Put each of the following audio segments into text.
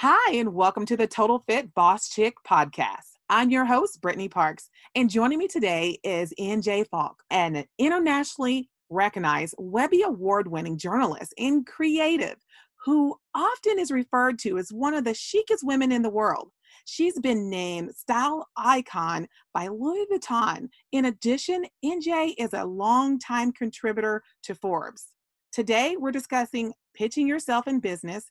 Hi, and welcome to the Total Fit Boss Chick podcast. I'm your host, Brittany Parks, and joining me today is NJ Falk, an internationally recognized Webby Award winning journalist and creative who often is referred to as one of the chicest women in the world. She's been named style icon by Louis Vuitton. In addition, NJ is a longtime contributor to Forbes. Today, we're discussing pitching yourself in business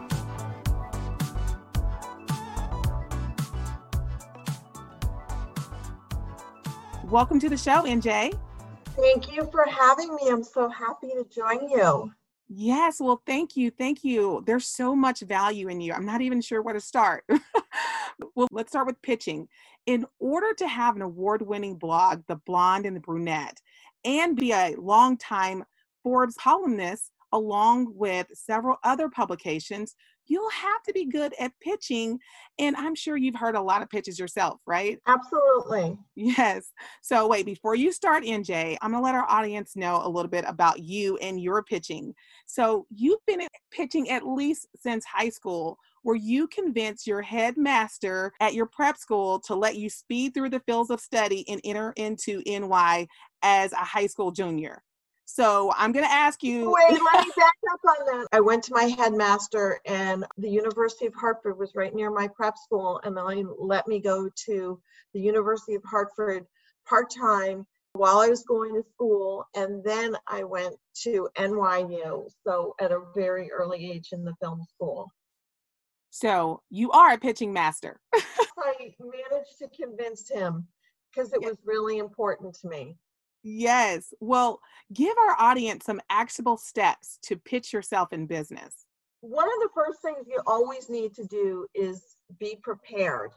Welcome to the show, NJ. Thank you for having me. I'm so happy to join you. Yes, well, thank you. Thank you. There's so much value in you. I'm not even sure where to start. well, let's start with pitching. In order to have an award winning blog, The Blonde and the Brunette, and be a long-time Forbes columnist, along with several other publications, you'll have to be good at pitching. And I'm sure you've heard a lot of pitches yourself, right? Absolutely. Yes. So, wait, before you start, NJ, I'm going to let our audience know a little bit about you and your pitching. So, you've been pitching at least since high school. Where you convinced your headmaster at your prep school to let you speed through the fields of study and enter into NY as a high school junior. So I'm going to ask you. Wait, let me back up on that. I went to my headmaster, and the University of Hartford was right near my prep school, and they let me go to the University of Hartford part time while I was going to school, and then I went to NYU. So at a very early age in the film school. So you are a pitching master. I managed to convince him because it was really important to me. Yes. Well, give our audience some actionable steps to pitch yourself in business. One of the first things you always need to do is be prepared.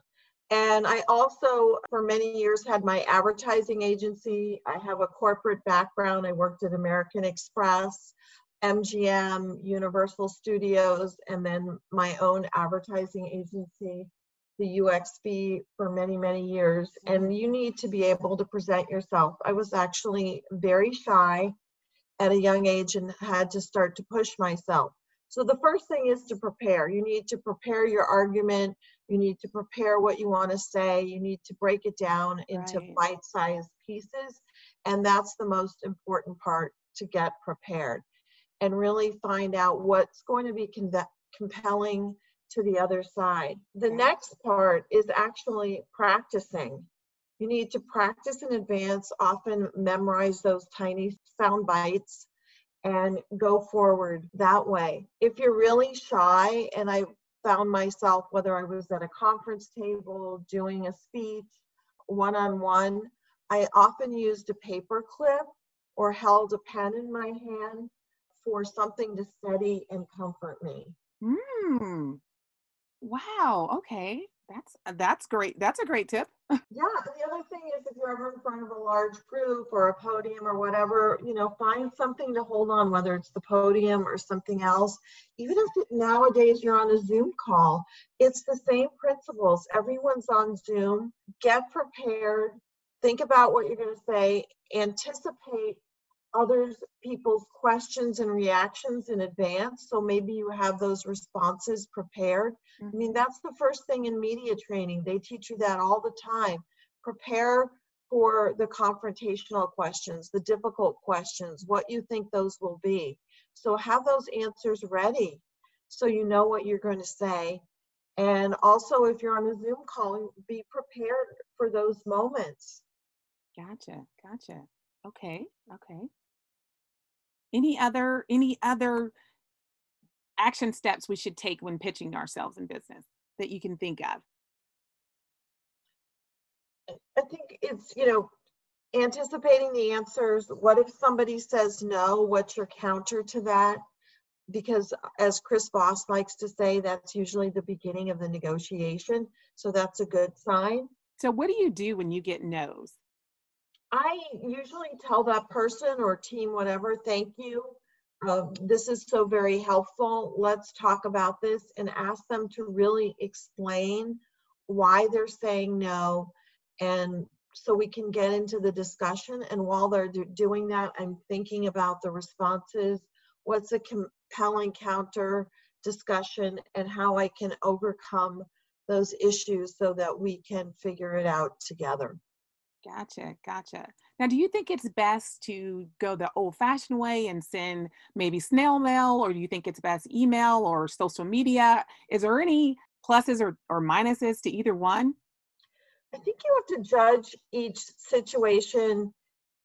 And I also, for many years, had my advertising agency. I have a corporate background. I worked at American Express, MGM, Universal Studios, and then my own advertising agency the UXB for many, many years, mm-hmm. and you need to be able to present yourself. I was actually very shy at a young age and had to start to push myself. So the first thing is to prepare. You need to prepare your argument. You need to prepare what you want to say. You need to break it down into right. bite sized pieces. And that's the most important part to get prepared and really find out what's going to be con- compelling to the other side. The next part is actually practicing. You need to practice in advance, often memorize those tiny sound bites and go forward that way. If you're really shy, and I found myself, whether I was at a conference table, doing a speech, one on one, I often used a paper clip or held a pen in my hand for something to steady and comfort me. Mm, Wow. Okay. That's uh, that's great. That's a great tip. yeah. The other thing is if you're ever in front of a large group or a podium or whatever, you know, find something to hold on, whether it's the podium or something else. Even if nowadays you're on a Zoom call, it's the same principles. Everyone's on Zoom. Get prepared. Think about what you're going to say. Anticipate others people's questions and reactions in advance so maybe you have those responses prepared i mean mm-hmm. that's the first thing in media training they teach you that all the time prepare for the confrontational questions the difficult questions what you think those will be so have those answers ready so you know what you're going to say And also, if you're on a Zoom call, be prepared for those moments. Gotcha. Gotcha. Okay. Okay. Any other any other action steps we should take when pitching ourselves in business that you can think of? I think it's, you know, anticipating the answers. What if somebody says no? What's your counter to that? Because as Chris Voss likes to say, that's usually the beginning of the negotiation. So that's a good sign. So what do you do when you get no's? I usually tell that person or team, whatever, thank you. Uh, this is so very helpful. Let's talk about this and ask them to really explain why they're saying no and so we can get into the discussion. And while they're do doing that, I'm thinking about the responses, what's a compelling counter discussion, and how I can overcome those issues so that we can figure it out together. Gotcha, gotcha. Now, do you think it's best to go the old fashioned way and send maybe snail mail, or do you think it's best email or social media? Is there any pluses or, or minuses to either one? I think you have to judge each situation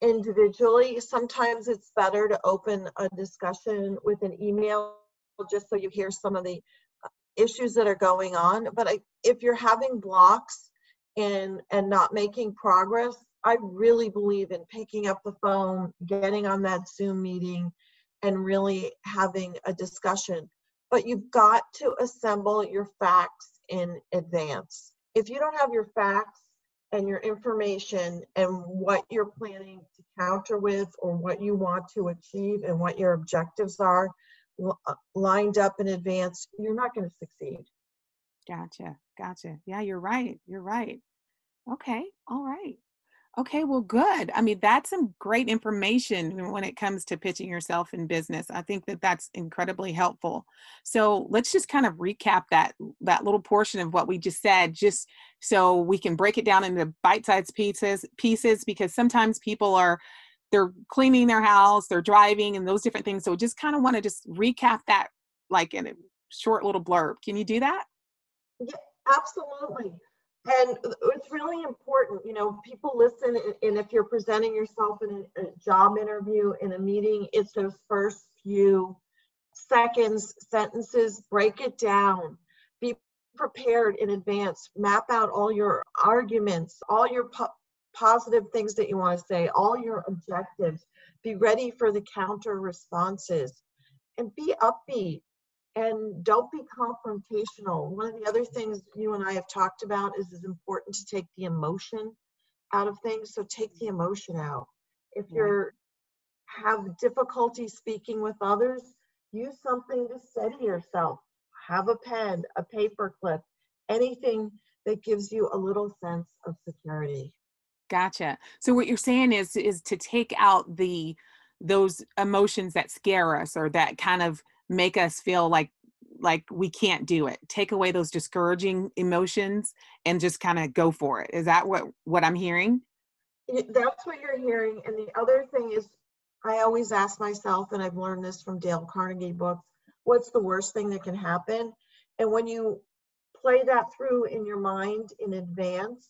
individually. Sometimes it's better to open a discussion with an email just so you hear some of the uh, issues that are going on. But I, if you're having blocks and and not making progress, I really believe in picking up the phone, getting on that Zoom meeting, and really having a discussion. But you've got to assemble your facts in advance if you don't have your facts and your information and what you're planning to counter with or what you want to achieve and what your objectives are lined up in advance, you're not going to succeed. Gotcha. Gotcha. Yeah, you're right. You're right. Okay. All right. Okay, well, good. I mean, that's some great information when it comes to pitching yourself in business. I think that that's incredibly helpful. So let's just kind of recap that that little portion of what we just said, just so we can break it down into bite-sized pieces. Pieces, because sometimes people are they're cleaning their house, they're driving, and those different things. So just kind of want to just recap that, like in a short little blurb. Can you do that? Yeah, absolutely. And it's really important you know people listen and if you're presenting yourself in a, job interview in a meeting it's those first few seconds sentences break it down. Be prepared in advance. Map out all your arguments all your po- positive things that you want to say all your objectives. Be ready for the counter responses. And be upbeat and don't be confrontational. One of the other things you and I have talked about is it's important to take the emotion out of things. So take the emotion out. If you're have difficulty speaking with others, use something to steady yourself. Have a pen, a paper clip, anything that gives you a little sense of security. Gotcha. So what you're saying is is to take out the those emotions that scare us or that kind of make us feel like like we can't do it. Take away those discouraging emotions and just kind of go for it. Is that what what i'm hearing? That's what you're hearing and the other thing is i always ask myself and i've learned this from dale carnegie books what's the worst thing that can happen? And when you play that through in your mind in advance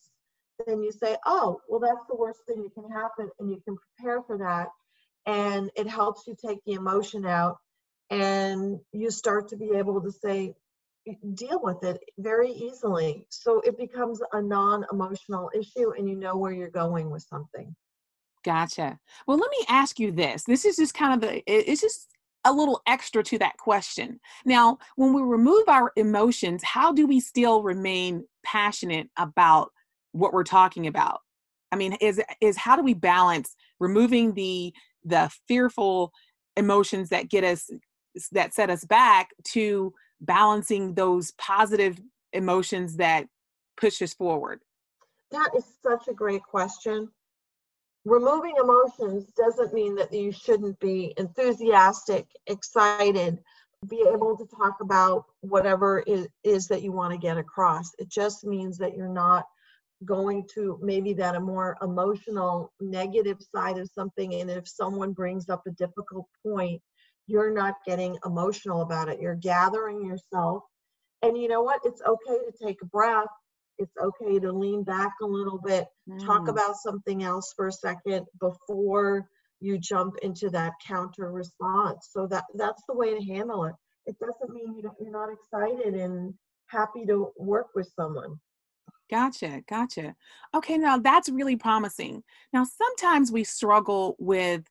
then you say oh well that's the worst thing that can happen and you can prepare for that and it helps you take the emotion out and you start to be able to say deal with it very easily. So it becomes a non-emotional issue and you know where you're going with something. Gotcha. Well let me ask you this this is just kind of the it's just a little extra to that question. Now when we remove our emotions how do we still remain passionate about what we're talking about? I mean is is how do we balance removing the the fearful emotions that get us that set us back to balancing those positive emotions that push us forward? That is such a great question. Removing emotions doesn't mean that you shouldn't be enthusiastic, excited, be able to talk about whatever it is that you want to get across. It just means that you're not going to maybe that a more emotional negative side of something and if someone brings up a difficult point you're not getting emotional about it. You're gathering yourself And you know what? It's okay to take a breath. It's okay to lean back a little bit, mm. talk about something else for a second before you jump into that counter response. So that that's the way to handle it. It doesn't mean you you're not excited and happy to work with someone. Gotcha, gotcha. Okay, now that's really promising. Now, sometimes we struggle with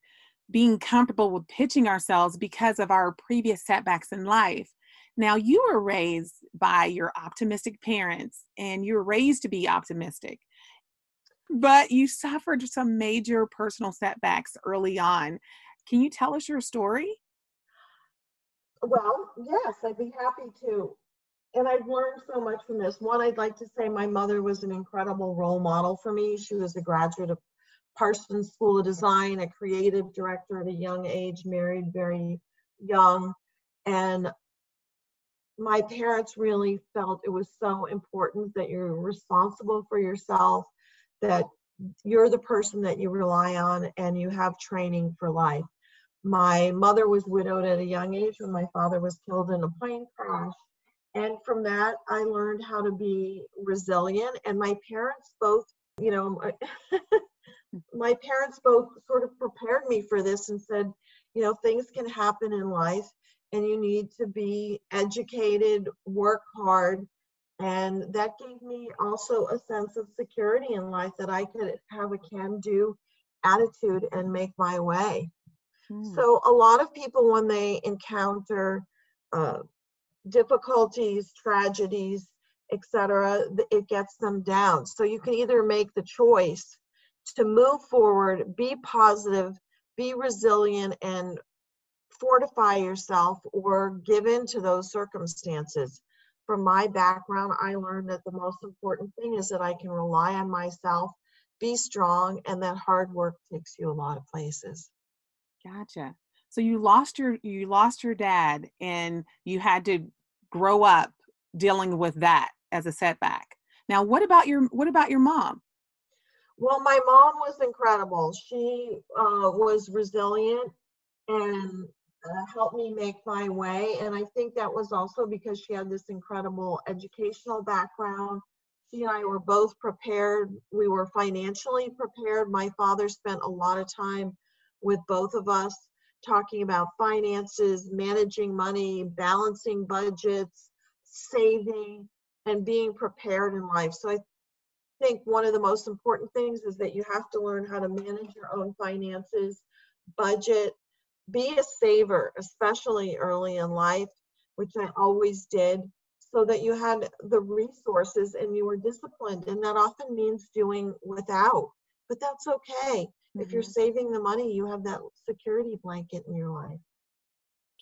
being comfortable with pitching ourselves because of our previous setbacks in life. Now, you were raised by your optimistic parents and you were raised to be optimistic, but you suffered some major personal setbacks early on. Can you tell us your story? Well, yes, I'd be happy to and I've learned so much from this. One, I'd like to say my mother was an incredible role model for me. She was a graduate of Parsons School of Design, a creative director at a young age, married very young. And my parents really felt it was so important that you're responsible for yourself, that you're the person that you rely on, and you have training for life. My mother was widowed at a young age when my father was killed in a plane crash and from that i learned how to be resilient and my parents both you know my parents both sort of prepared me for this and said you know things can happen in life and you need to be educated work hard and that gave me also a sense of security in life that i could have a can do attitude and make my way hmm. so a lot of people when they encounter uh, difficulties, tragedies, etc., it gets them down. So you can either make the choice to move forward, be positive, be resilient, and fortify yourself, or give in to those circumstances. From my background, I learned that the most important thing is that I can rely on myself, be strong, and that hard work takes you a lot of places. Gotcha. So you lost your you lost your dad and you had to grow up dealing with that as a setback. Now, what about your what about your mom? Well, my mom was incredible. She uh, was resilient and uh, helped me make my way. And I think that was also because she had this incredible educational background. She and I were both prepared. We were financially prepared. My father spent a lot of time with both of us talking about finances, managing money, balancing budgets, saving, and being prepared in life. So I think one of the most important things is that you have to learn how to manage your own finances, budget, be a saver, especially early in life, which I always did, so that you had the resources and you were disciplined. And that often means doing without, but that's okay. Mm-hmm. If you're mm-hmm. saving the money, you have that security blanket in your life.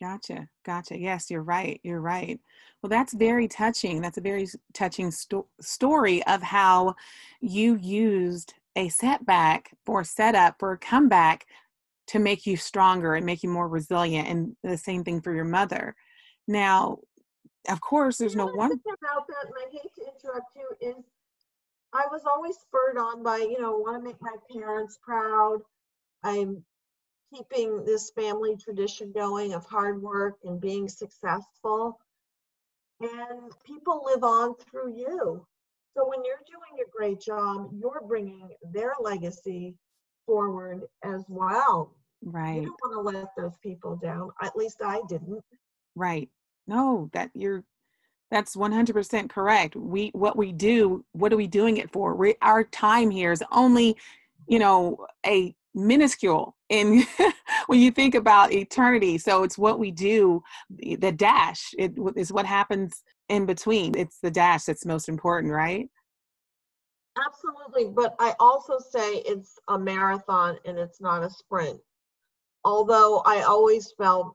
Gotcha. Gotcha. Yes, you're right. You're right. Well, that's very touching. That's a very touching sto- story of how you used a setback for setup for a comeback to make you stronger and make you more resilient. And the same thing for your mother. Now, of course, there's no one. About that, and I hate to interrupt you, is I was always spurred on by, you know, want to make my parents proud. I'm keeping this family tradition going of hard work and being successful. And people live on through you. So when you're doing a great job, you're bringing their legacy forward as well. Right. You don't want to let those people down. At least I didn't. Right. No, that you're that's 100% correct. We what we do, what are we doing it for? We, our time here is only, you know, a minuscule in when you think about eternity. So it's what we do, the dash it is what happens in between. It's the dash that's most important, right? Absolutely, but I also say it's a marathon and it's not a sprint. Although I always felt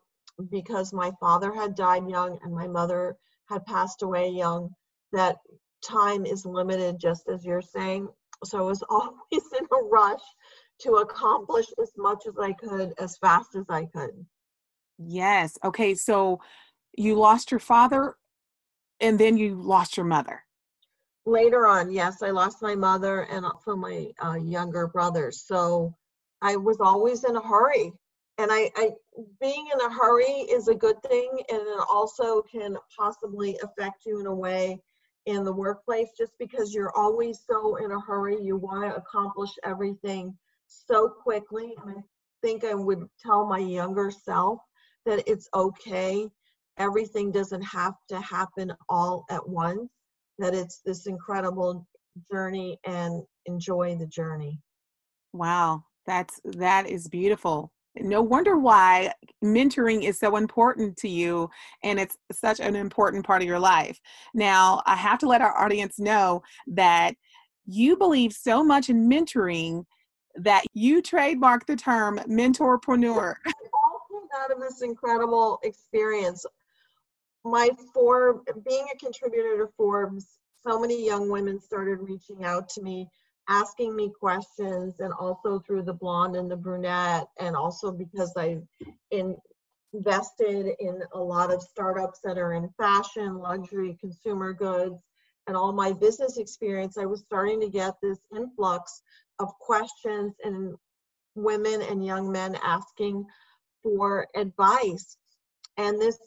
because my father had died young and my mother had passed away young, that time is limited, just as you're saying. So I was always in a rush to accomplish as much as I could as fast as I could. Yes. Okay. So you lost your father and then you lost your mother. Later on, yes, I lost my mother and also my uh, younger brother. So I was always in a hurry and I, I being in a hurry is a good thing and it also can possibly affect you in a way in the workplace just because you're always so in a hurry you want to accomplish everything so quickly and i think i would tell my younger self that it's okay. Everything doesn't have to happen all at once that it's this incredible journey and enjoy the journey. Wow that's that is beautiful. No wonder why mentoring is so important to you and it's such an important part of your life. Now, I have to let our audience know that you believe so much in mentoring that you trademark the term mentorpreneur. out of this incredible experience. My for being a contributor to Forbes, so many young women started reaching out to me asking me questions and also through the blonde and the brunette and also because I've invested in a lot of startups that are in fashion, luxury, consumer goods, and all my business experience, I was starting to get this influx of questions and women and young men asking for advice. And this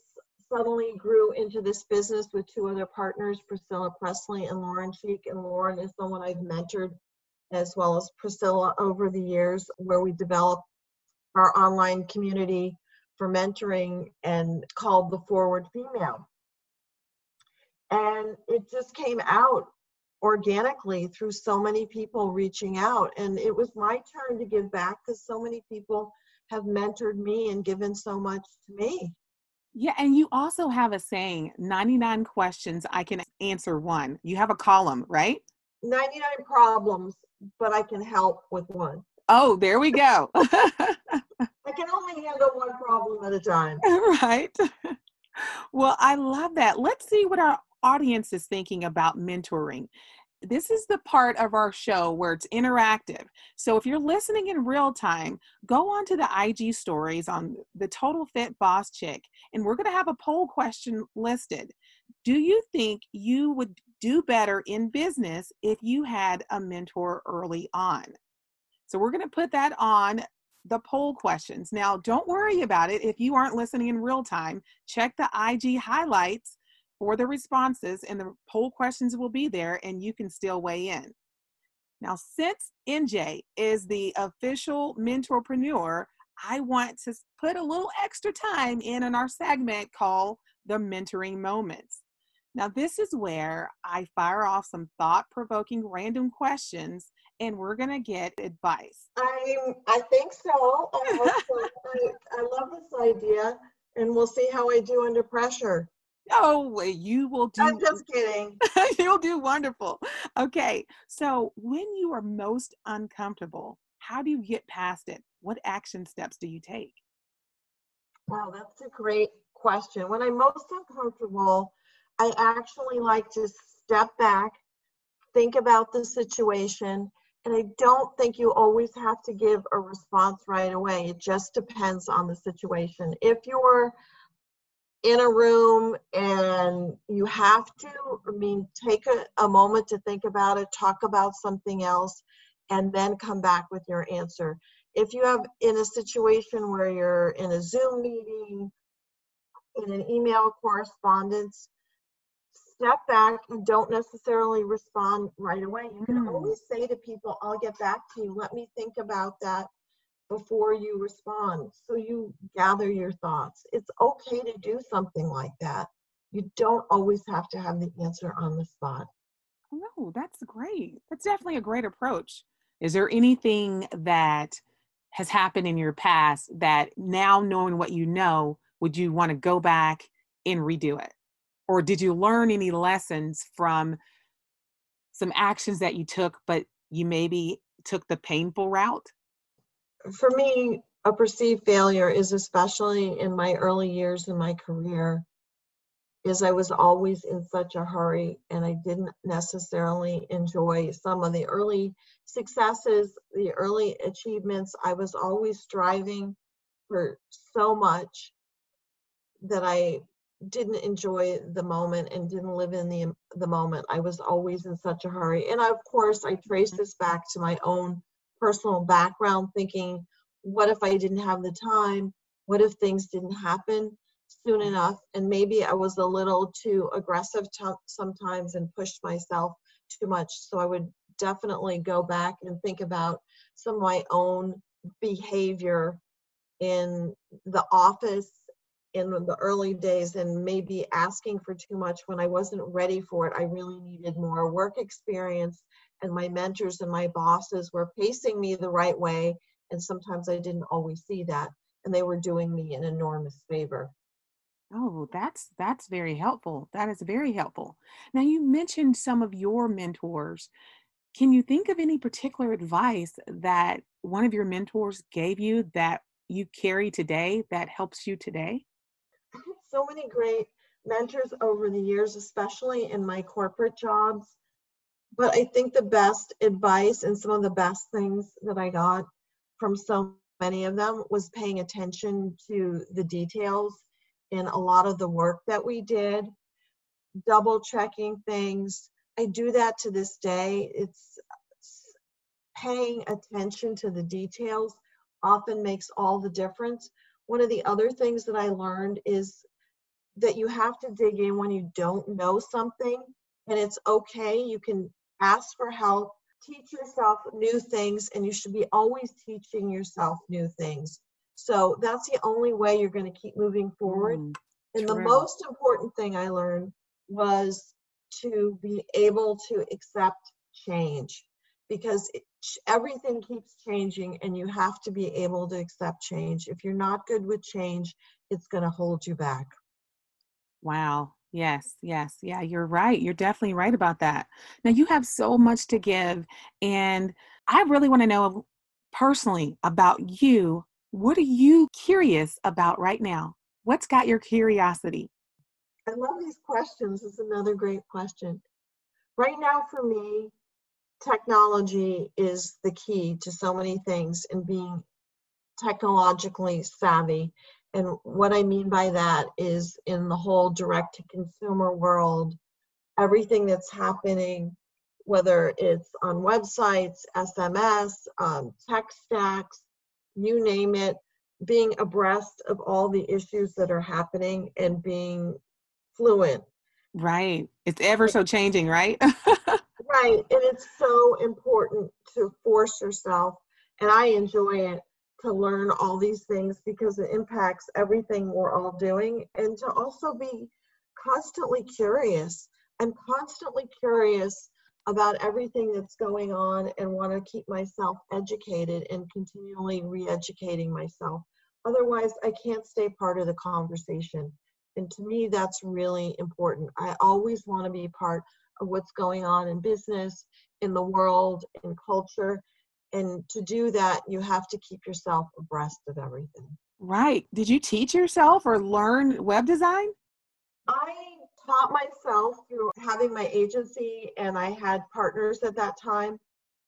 suddenly grew into this business with two other partners, Priscilla Presley and Lauren Cheek. And Lauren is someone I've mentored as well as Priscilla over the years, where we developed our online community for mentoring and called the Forward Female. And it just came out organically through so many people reaching out. And it was my turn to give back because so many people have mentored me and given so much to me. Yeah, and you also have a saying 99 questions, I can answer one. You have a column, right? 99 problems, but I can help with one. Oh, there we go. I can only handle one problem at a time. right. Well, I love that. Let's see what our audience is thinking about mentoring. This is the part of our show where it's interactive. So if you're listening in real time, go on to the IG stories on the Total Fit Boss Chick, and we're going to have a poll question listed. Do you think you would do better in business if you had a mentor early on? So we're going to put that on the poll questions. Now, don't worry about it if you aren't listening in real time. Check the IG highlights for the responses, and the poll questions will be there, and you can still weigh in. Now, since NJ is the official mentorpreneur, I want to put a little extra time in in our segment called the mentoring moments. Now, this is where I fire off some thought provoking random questions and we're going to get advice. I, I think so. I, I, I love this idea and we'll see how I do under pressure. Oh, you will do. I'm just kidding. You'll do wonderful. Okay. So, when you are most uncomfortable, how do you get past it? What action steps do you take? Wow, that's a great question. When I'm most uncomfortable, I actually like to step back, think about the situation, and I don't think you always have to give a response right away. It just depends on the situation. If you're in a room and you have to, I mean, take a, a moment to think about it, talk about something else, and then come back with your answer. If you have in a situation where you're in a Zoom meeting, in an email correspondence, step back and don't necessarily respond right away. You can mm. always say to people, I'll get back to you. Let me think about that before you respond. So you gather your thoughts. It's okay to do something like that. You don't always have to have the answer on the spot. No, that's great. That's definitely a great approach. Is there anything that has happened in your past that now knowing what you know, would you want to go back and redo it? or did you learn any lessons from some actions that you took but you maybe took the painful route for me a perceived failure is especially in my early years in my career is i was always in such a hurry and i didn't necessarily enjoy some of the early successes the early achievements i was always striving for so much that i didn't enjoy the moment and didn't live in the the moment. I was always in such a hurry. And of course, I trace mm-hmm. this back to my own personal background thinking what if I didn't have the time? What if things didn't happen soon enough? And maybe I was a little too aggressive t- sometimes and pushed myself too much. So I would definitely go back and think about some of my own behavior in the office in the early days and maybe asking for too much when I wasn't ready for it. I really needed more work experience, and my mentors and my bosses were pacing me the right way. And sometimes I didn't always see that, and they were doing me an enormous favor. Oh, that's that's very helpful. That is very helpful. Now you mentioned some of your mentors. Can you think of any particular advice that one of your mentors gave you that you carry today that helps you today? So many great mentors over the years, especially in my corporate jobs. But I think the best advice and some of the best things that I got from so many of them was paying attention to the details in a lot of the work that we did, double checking things. I do that to this day. It's paying attention to the details often makes all the difference. One of the other things that I learned is that you have to dig in when you don't know something, and it's okay. You can ask for help, teach yourself new things, and you should be always teaching yourself new things. So that's the only way you're going to keep moving forward. Mm, and the most important thing I learned was to be able to accept change because it, everything keeps changing and you have to be able to accept change. If you're not good with change, it's going to hold you back. Wow. Yes, yes. Yeah, you're right. You're definitely right about that. Now, you have so much to give, and I really want to know personally about you. What are you curious about right now? What's got your curiosity? I love these questions. It's another great question. Right now, for me, technology is the key to so many things and being technologically savvy. And what I mean by that is in the whole direct to consumer world, everything that's happening, whether it's on websites, SMS, um, tech stacks, you name it, being abreast of all the issues that are happening and being fluent. Right. It's ever so changing, right? right. And it's so important to force yourself, and I enjoy it to learn all these things because it impacts everything we're all doing and to also be constantly curious. I'm constantly curious about everything that's going on and want to keep myself educated and continually re educating myself. Otherwise, I can't stay part of the conversation. And to me, that's really important. I always want to be part of what's going on in business, in the world, in culture. And to do that, you have to keep yourself abreast of everything. Right. Did you teach yourself or learn web design? I taught myself through having my agency, and I had partners at that time.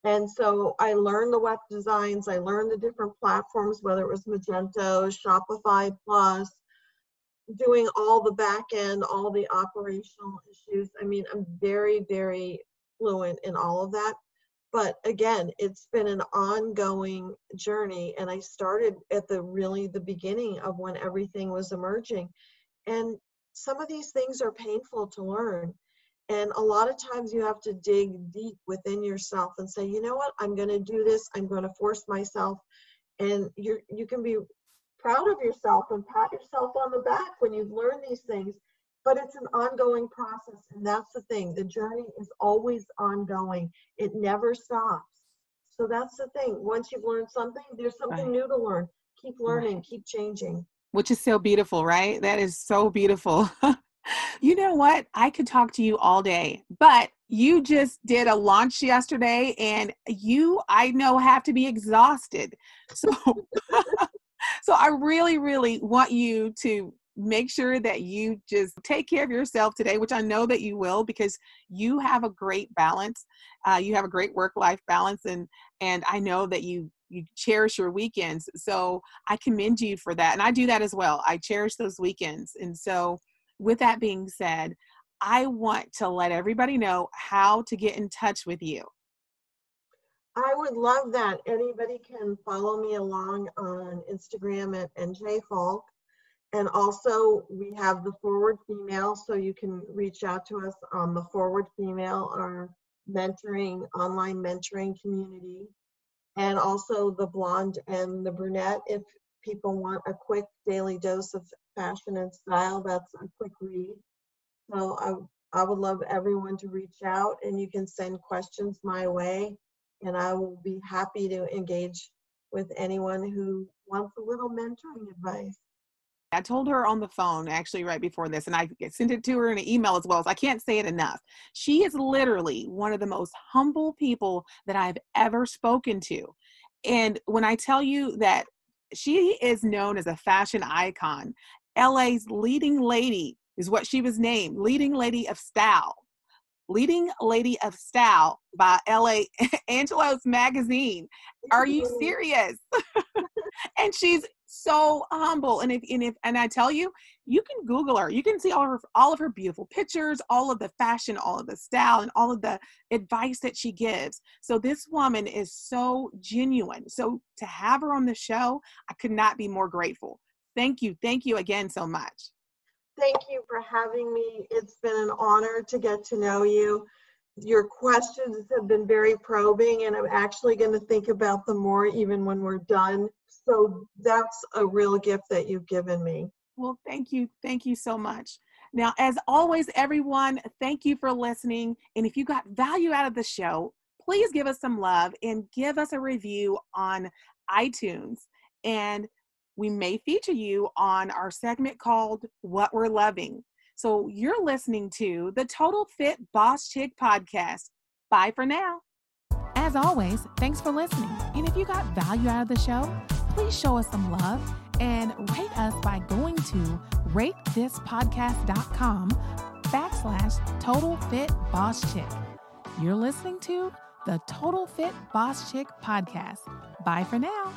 And so I learned the web designs, I learned the different platforms, whether it was Magento, Shopify Plus, doing all the back end, all the operational issues. I mean, I'm very, very fluent in all of that. But again, it's been an ongoing journey. And I started at the really the beginning of when everything was emerging. And some of these things are painful to learn. And a lot of times you have to dig deep within yourself and say, you know what, I'm going to do this. I'm going to force myself. And you you can be proud of yourself and pat yourself on the back when you've learned these things. But it's an ongoing process, and that's the thing. The journey is always ongoing, it never stops. So that's the thing. Once you've learned something, there's something right. new to learn. Keep learning, right. keep changing. Which is so beautiful, right? That is so beautiful. you know what? I could talk to you all day, but you just did a launch yesterday and you, I know, have to be exhausted. So so I really, really want you to make sure that you just take care of yourself today, which I know that you will because you have a great balance. Uh, you have a great work-life balance, and and I know that you you cherish your weekends. So I commend you for that, and I do that as well. I cherish those weekends, and so with that being said, I want to let everybody know how to get in touch with you. I would love that. Anybody can follow me along on Instagram at NJ Falk. And also, we have the Forward Female, so you can reach out to us on the Forward Female, our mentoring, online mentoring community. And also the Blonde and the Brunette, if people want a quick daily dose of fashion and style, that's a quick read. So I, I would love everyone to reach out and you can send questions my way and I will be happy to engage with anyone who wants a little mentoring advice. I told her on the phone actually right before this, and I sent it to her in an email as well. So I can't say it enough. She is literally one of the most humble people that I've ever spoken to. And when I tell you that she is known as a fashion icon, LA's leading lady is what she was named, leading lady of style. Leading Lady of Style by LA Angeles Magazine. Are you serious? and she's so humble. And if and if and I tell you, you can Google her. You can see all of her all of her beautiful pictures, all of the fashion, all of the style, and all of the advice that she gives. So this woman is so genuine. So to have her on the show, I could not be more grateful. Thank you. Thank you again so much. Thank you for having me. It's been an honor to get to know you. Your questions have been very probing, and I'm actually going to think about them more even when we're done. So that's a real gift that you've given me. Well, thank you. Thank you so much. Now, as always, everyone, thank you for listening. And if you got value out of the show, please give us some love and give us a review on iTunes. And we may feature you on our segment called What We're Loving. So you're listening to the Total Fit Boss Chick podcast. Bye for now. As always, thanks for listening. And if you got value out of the show, please show us some love and rate us by going to ratethispodcast.com backslash total fit boss chick. You're listening to the Total Fit Boss Chick podcast. Bye for now.